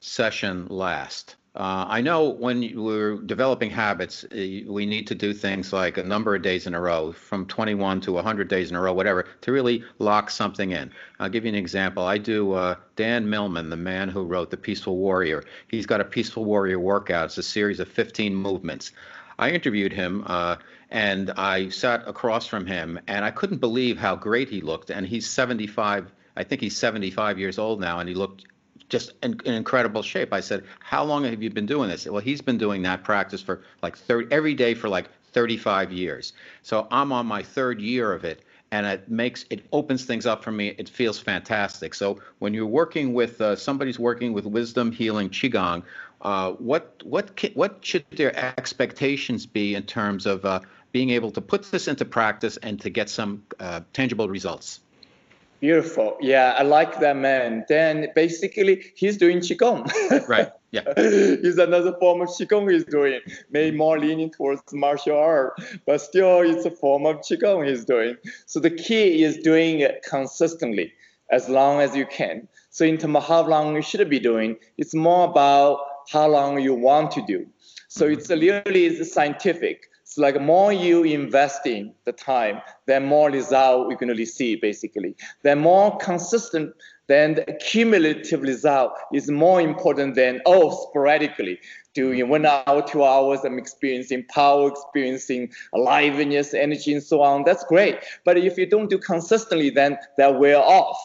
B: session last? Uh, I know when we're developing habits, we need to do things like a number of days in a row, from 21 to 100 days in a row, whatever, to really lock something in. I'll give you an example. I do uh, Dan Millman, the man who wrote The Peaceful Warrior. He's got a Peaceful Warrior workout. It's a series of 15 movements. I interviewed him, uh, and I sat across from him, and I couldn't believe how great he looked. And he's 75. I think he's 75 years old now, and he looked just in, in, incredible shape. I said, "How long have you been doing this?" Well, he's been doing that practice for like 30 every day for like 35 years. So I'm on my third year of it, and it makes it opens things up for me. It feels fantastic. So when you're working with uh, somebody's working with wisdom healing qigong, uh, what what what should their expectations be in terms of uh, being able to put this into practice and to get some uh, tangible results?
D: Beautiful. Yeah, I like that man. Then basically, he's doing qigong. (laughs)
B: right. Yeah. (laughs)
D: it's another form of qigong he's doing, maybe more leaning towards martial art, but still it's a form of qigong he's doing. So the key is doing it consistently, as long as you can. So in terms of how long you should be doing, it's more about how long you want to do. So it's really it's scientific. Like more you invest in the time, then more result you're going to see basically. Then more consistent, then the cumulative result is more important than oh sporadically doing one hour, two hours, I'm experiencing power, experiencing aliveness, energy, and so on. That's great. But if you don't do consistently, then that wear off.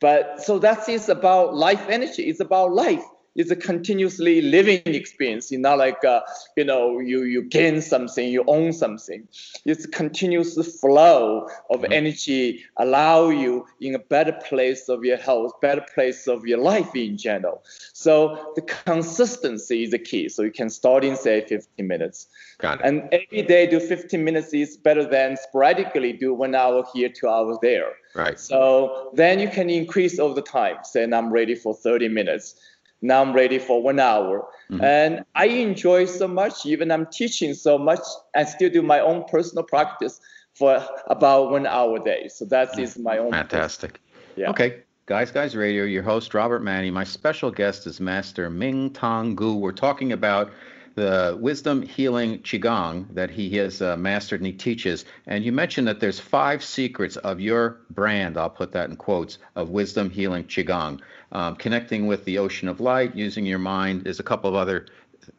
D: But so that is about life energy. It's about life it's a continuously living experience. It's not like uh, you know you you gain something, you own something. It's a continuous flow of mm-hmm. energy allow you in a better place of your health, better place of your life in general. So the consistency is the key. So you can start in say 15 minutes.
B: Got it.
D: And every day do 15 minutes is better than sporadically do one hour here, two hours there.
B: Right.
D: So then you can increase over the time. Say I'm ready for 30 minutes now I'm ready for one hour. Mm-hmm. And I enjoy so much, even I'm teaching so much, I still do my own personal practice for about one hour a day. So that mm-hmm. is my own.
B: Fantastic. Yeah. Okay. Guys, Guys Radio, your host, Robert Manni. My special guest is Master Mingtong Gu. We're talking about the wisdom healing qigong that he has uh, mastered and he teaches. And you mentioned that there's five secrets of your brand. I'll put that in quotes of wisdom healing qigong, um, connecting with the ocean of light, using your mind. There's a couple of other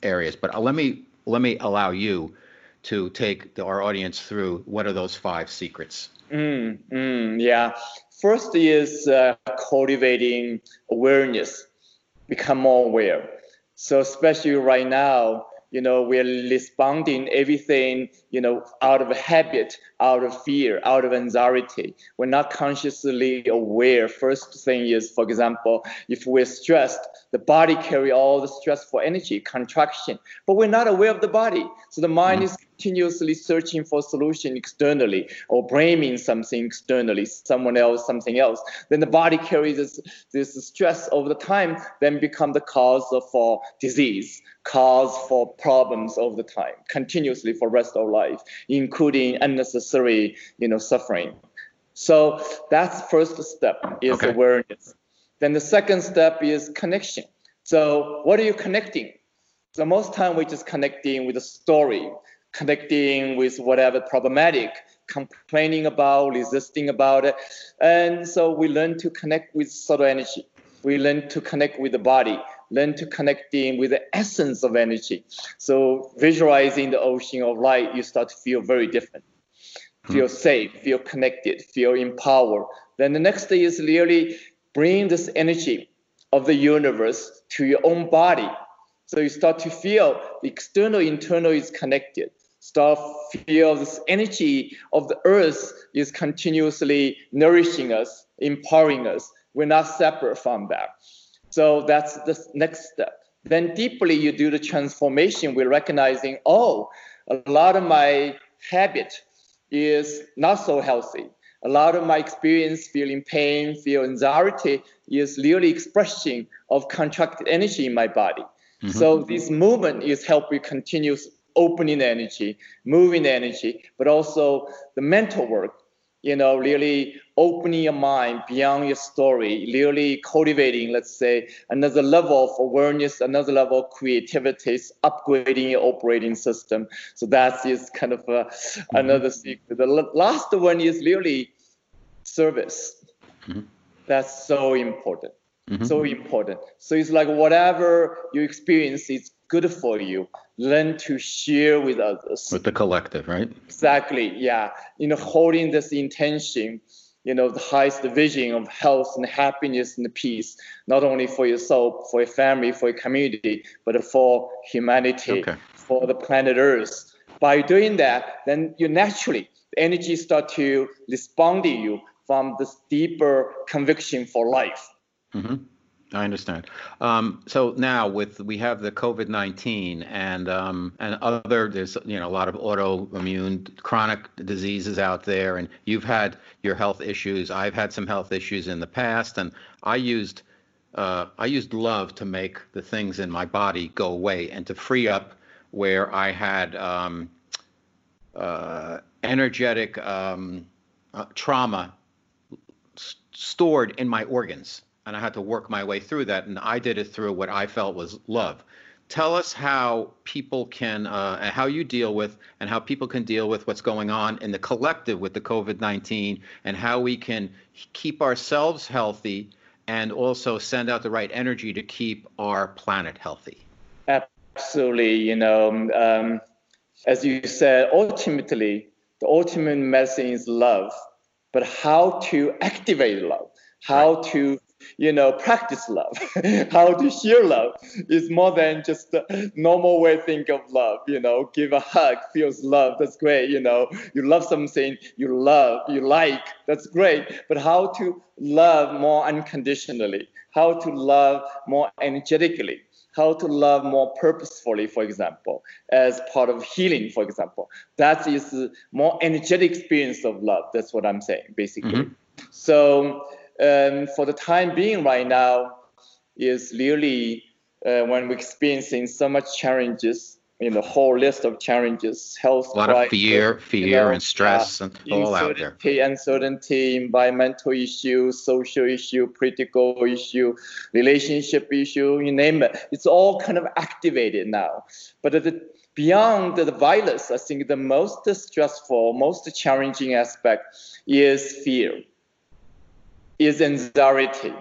B: areas, but uh, let me let me allow you to take the, our audience through what are those five secrets.
D: Mm, mm, yeah. First is uh, cultivating awareness, become more aware so especially right now, you know, we're responding everything, you know, out of habit, out of fear, out of anxiety. We're not consciously aware. First thing is, for example, if we're stressed, the body carry all the stressful energy, contraction, but we're not aware of the body. So the mind mm-hmm. is continuously searching for solution externally or blaming something externally, someone else, something else. Then the body carries this, this stress over the time, then become the cause of for disease, cause for problems over the time, continuously for rest of life, including unnecessary, you know, suffering. So that's first step is okay. awareness. Then the second step is connection. So what are you connecting? So most time we're just connecting with a story, connecting with whatever problematic, complaining about, resisting about it. And so we learn to connect with subtle energy. We learn to connect with the body, learn to connecting with the essence of energy. So visualizing the ocean of light, you start to feel very different. Feel hmm. safe, feel connected, feel empowered. Then the next thing is really bring this energy of the universe to your own body. So you start to feel the external, internal is connected stuff feel this energy of the earth is continuously nourishing us, empowering us. We're not separate from that. So that's the next step. Then deeply you do the transformation. We're recognizing, oh, a lot of my habit is not so healthy. A lot of my experience feeling pain, feel anxiety is really expression of contracted energy in my body. Mm-hmm. So this movement is help helping continue opening energy, moving energy, but also the mental work, you know, really opening your mind beyond your story, really cultivating, let's say, another level of awareness, another level of creativity, upgrading your operating system. So that is kind of uh, mm-hmm. another secret. The last one is really service. Mm-hmm. That's so important. Mm-hmm. So important. So it's like whatever you experience is good for you. Learn to share with others.
B: With the collective, right?
D: Exactly. Yeah. You know, holding this intention, you know, the highest vision of health and happiness and peace, not only for yourself, for your family, for your community, but for humanity, okay. for the planet Earth. By doing that, then you naturally the energy start to respond to you from this deeper conviction for life.
B: Mm-hmm. I understand. Um, so now with we have the COVID nineteen and um, and other there's you know a lot of autoimmune chronic diseases out there, and you've had your health issues. I've had some health issues in the past, and I used uh, I used love to make the things in my body go away and to free up where I had um, uh, energetic um, uh, trauma stored in my organs and I had to work my way through that. And I did it through what I felt was love. Tell us how people can, uh, how you deal with, and how people can deal with what's going on in the collective with the COVID 19, and how we can keep ourselves healthy and also send out the right energy to keep our planet healthy.
D: Absolutely. You know, um, as you said, ultimately, the ultimate medicine is love, but how to activate love, how right. to you know, practice love, (laughs) how to share love is more than just the normal way think of love. You know, give a hug, feels love, that's great. You know, you love something you love, you like, that's great. But how to love more unconditionally, how to love more energetically, how to love more purposefully, for example, as part of healing, for example. That is more energetic experience of love. That's what I'm saying, basically. Mm-hmm. So um, for the time being right now is really uh, when we're experiencing so much challenges in the whole list of challenges, health,
B: a lot crisis, of fear, fear you know, and stress, uh, and all out there.
D: Uncertainty, environmental issue, social issue, political issue, relationship issue, you name it. It's all kind of activated now. But the, beyond the virus, I think the most stressful, most challenging aspect is fear is anxiety.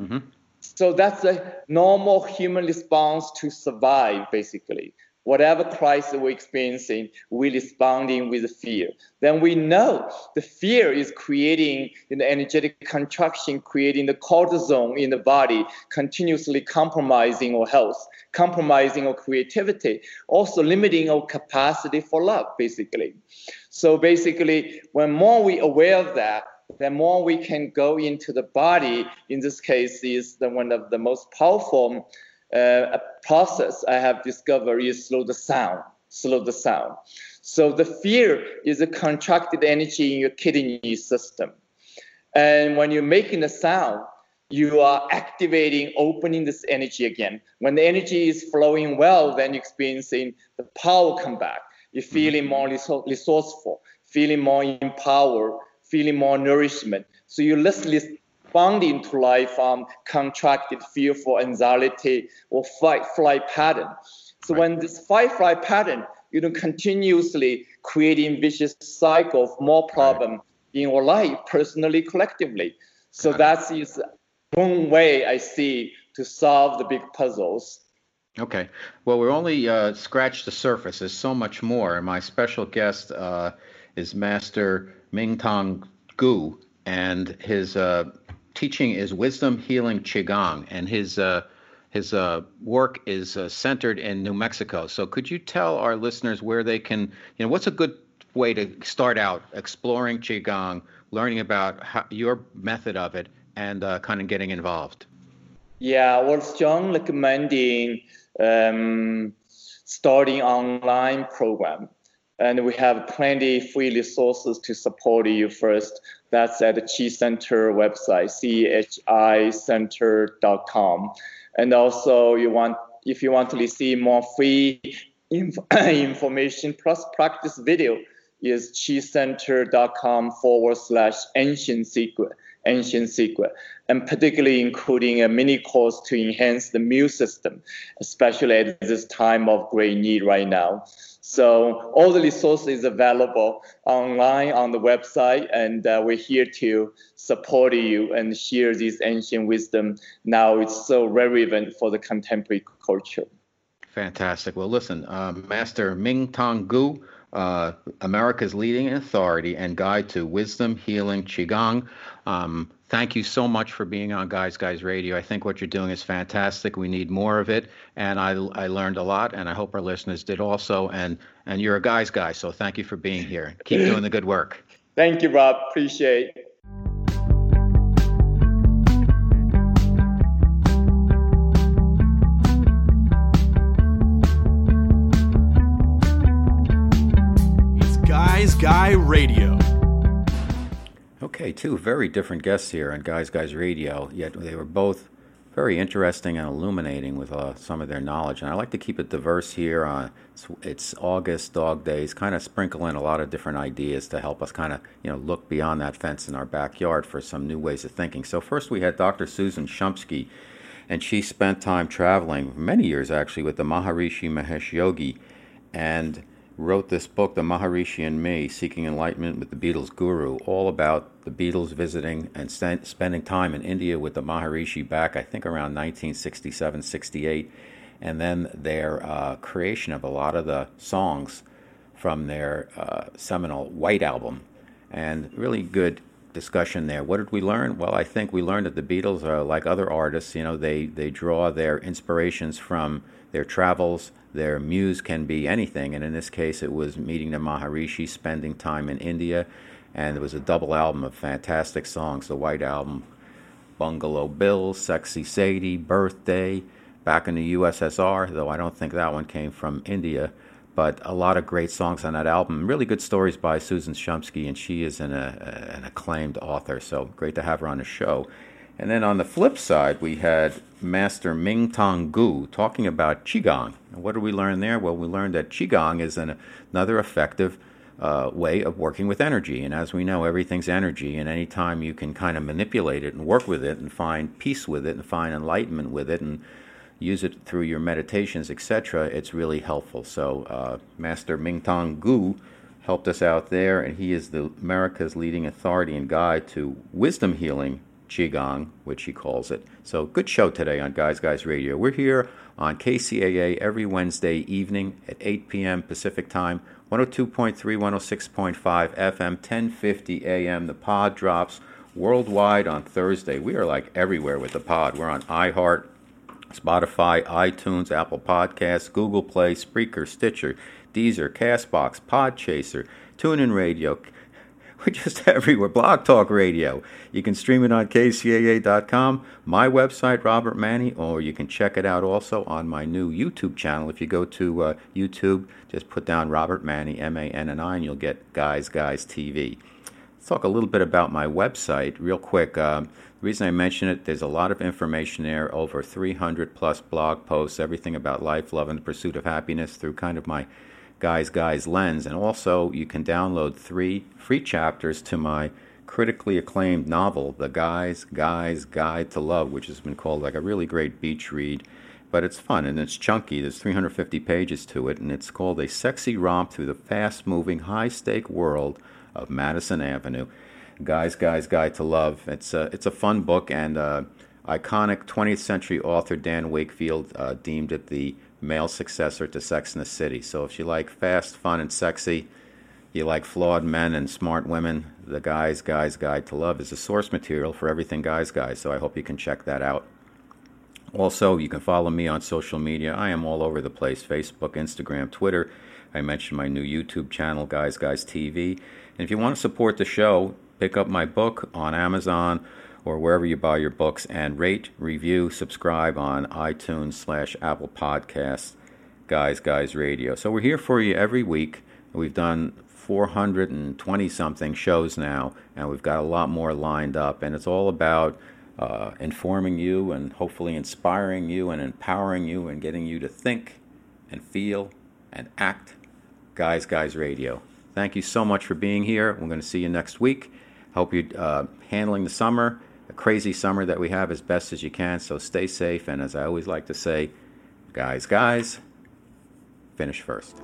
D: Mm-hmm. So that's a normal human response to survive, basically. Whatever crisis we're experiencing, we're responding with fear. Then we know the fear is creating an energetic contraction, creating the cortisol in the body, continuously compromising our health, compromising our creativity, also limiting our capacity for love, basically. So basically, when more we aware of that, the more we can go into the body, in this case, is the one of the most powerful uh, process I have discovered is slow the sound, slow the sound. So the fear is a contracted energy in your kidney system. And when you're making the sound, you are activating, opening this energy again. When the energy is flowing well, then you're experiencing the power come back. You're feeling more resourceful, feeling more empowered, feeling more nourishment. So you're less responding to life from contracted fear for anxiety or fight flight pattern. So right. when this fight flight pattern, you know, continuously creating vicious cycle of more problem right. in your life, personally, collectively. So that is one way I see to solve the big puzzles.
B: Okay. Well, we're only uh, scratched the surface. There's so much more. My special guest uh, is Master Ming Mingtong Gu, and his uh, teaching is Wisdom Healing Qigong, and his uh, his uh, work is uh, centered in New Mexico. So, could you tell our listeners where they can, you know, what's a good way to start out exploring Qigong, learning about how, your method of it, and uh, kind of getting involved?
D: Yeah, well, strong recommending um, starting online program and we have plenty free resources to support you first. That's at the Chi Center website, chicenter.com. And also, you want if you want to receive more free inf- (coughs) information plus practice video, is chicenter.com forward slash ancient secret. ancient secret, and particularly including a mini course to enhance the immune system, especially at this time of great need right now. So all the resources available online on the website, and uh, we're here to support you and share this ancient wisdom. Now it's so relevant for the contemporary culture.
B: Fantastic. Well, listen, uh, Master Mingtong Gu uh, America's leading authority and guide to wisdom, healing, qigong. Um, thank you so much for being on Guys Guys Radio. I think what you're doing is fantastic. We need more of it, and I I learned a lot, and I hope our listeners did also. And and you're a guys guy, so thank you for being here. Keep doing the good work. (clears throat)
D: Thank you, Rob. Appreciate. It.
A: It's Guys Guy Radio.
B: Okay, two very different guests here on Guys Guys Radio, yet they were both very interesting and illuminating with uh, some of their knowledge. And I like to keep it diverse here. Uh, it's, it's, August Dog Days, kind of sprinkle in a lot of different ideas to help us kind of you know look beyond that fence in our backyard for some new ways of thinking. So first we had Dr. Susan Shumsky, and she spent time traveling, many years actually, with the Maharishi Mahesh Yogi, and wrote this book, The Maharishi and Me Seeking Enlightenment with the Beatles Guru, all about the Beatles visiting and st- spending time in India with the Maharishi back, I think, around 1967 68, and then their uh, creation of a lot of the songs from their uh, seminal White Album. And really good discussion there. What did we learn? Well, I think we learned that the Beatles are like other artists. You know, they, they draw their inspirations from their travels. Their muse can be anything, and in this case, it was meeting the Maharishi, spending time in India, and it was a double album of fantastic songs. The White Album, Bungalow Bill, Sexy Sadie, Birthday, back in the USSR, though I don't think that one came from India but a lot of great songs on that album. Really good stories by Susan Shumsky, and she is an, a, an acclaimed author, so great to have her on the show. And then on the flip side, we had Master Mingtong Gu talking about Qigong. And what did we learn there? Well, we learned that Qigong is an, another effective uh, way of working with energy. And as we know, everything's energy, and anytime you can kind of manipulate it and work with it and find peace with it and find enlightenment with it and use it through your meditations, etc., it's really helpful. So, uh, Master Mingtong Gu helped us out there, and he is the America's leading authority and guide to wisdom healing Qigong, which he calls it. So, good show today on Guys Guys Radio. We're here on KCAA every Wednesday evening at 8 p.m. Pacific Time, 102.3, 106.5 FM, 1050 AM. The pod drops worldwide on Thursday. We are like everywhere with the pod. We're on iHeart, Spotify, iTunes, Apple Podcasts, Google Play, Spreaker, Stitcher, Deezer, Castbox, Podchaser, TuneIn Radio. We're just (laughs) everywhere. Blog Talk Radio. You can stream it on kcaa.com, my website, Robert Manni, or you can check it out also on my new YouTube channel. If you go to uh, YouTube, just put down Robert Manni, M A N N I, and you'll get Guys Guys TV. Let's talk a little bit about my website real quick. Um, the reason I mention it, there's a lot of information there, over 300 plus blog posts, everything about life, love, and the pursuit of happiness through kind of my Guys Guys lens. And also, you can download three free chapters to my critically acclaimed novel, The Guys Guys Guide to Love, which has been called like a really great beach read. But it's fun and it's chunky. There's 350 pages to it, and it's called A Sexy Romp Through the Fast Moving, High Stake World of Madison Avenue. Guys, Guys Guide to Love. It's a, it's a fun book, and uh, iconic 20th century author Dan Wakefield uh, deemed it the male successor to Sex in the City. So if you like fast, fun, and sexy, you like flawed men and smart women, the Guys, Guys Guide to Love is the source material for everything Guys, Guys. So I hope you can check that out. Also, you can follow me on social media. I am all over the place Facebook, Instagram, Twitter. I mentioned my new YouTube channel, Guys Guys TV. And if you want to support the show, pick up my book on Amazon or wherever you buy your books and rate, review, subscribe on iTunes slash Apple Podcasts, Guys Guys Radio. So we're here for you every week. We've done 420 something shows now, and we've got a lot more lined up. And it's all about uh, informing you and hopefully inspiring you and empowering you and getting you to think and feel and act. Guys Guys Radio. Thank you so much for being here. We're going to see you next week. Hope you're uh, handling the summer, crazy summer that we have, as best as you can. So stay safe. And as I always like to say, guys, guys, finish first.